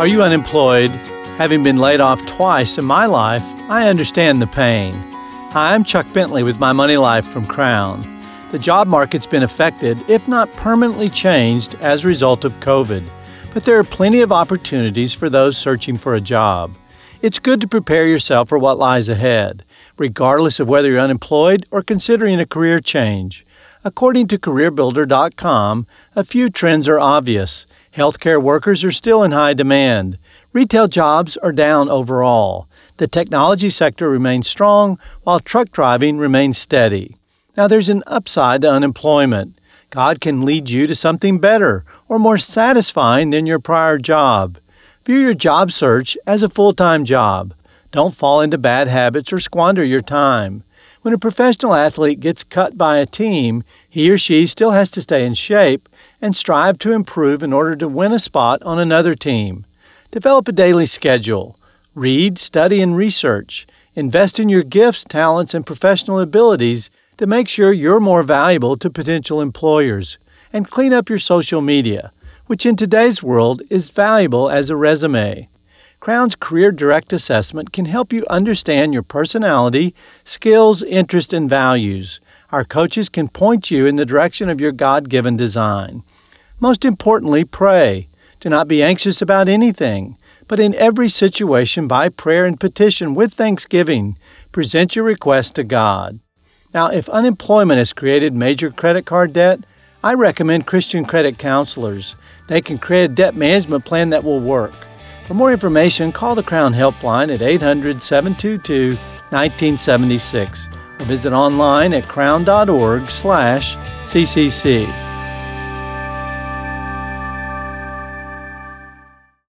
Are you unemployed? Having been laid off twice in my life, I understand the pain. Hi, I'm Chuck Bentley with My Money Life from Crown. The job market's been affected, if not permanently changed, as a result of COVID, but there are plenty of opportunities for those searching for a job. It's good to prepare yourself for what lies ahead, regardless of whether you're unemployed or considering a career change. According to CareerBuilder.com, a few trends are obvious. Healthcare workers are still in high demand. Retail jobs are down overall. The technology sector remains strong, while truck driving remains steady. Now, there's an upside to unemployment. God can lead you to something better or more satisfying than your prior job. View your job search as a full time job. Don't fall into bad habits or squander your time. When a professional athlete gets cut by a team, he or she still has to stay in shape and strive to improve in order to win a spot on another team. Develop a daily schedule. Read, study, and research. Invest in your gifts, talents, and professional abilities to make sure you're more valuable to potential employers, and clean up your social media, which in today's world is valuable as a resume. Crown's Career Direct Assessment can help you understand your personality, skills, interests, and values. Our coaches can point you in the direction of your God given design. Most importantly, pray. Do not be anxious about anything, but in every situation, by prayer and petition with thanksgiving, present your request to God. Now, if unemployment has created major credit card debt, I recommend Christian credit counselors. They can create a debt management plan that will work. For more information, call the Crown Helpline at 800 722 1976 or visit online at crown.org/ccc.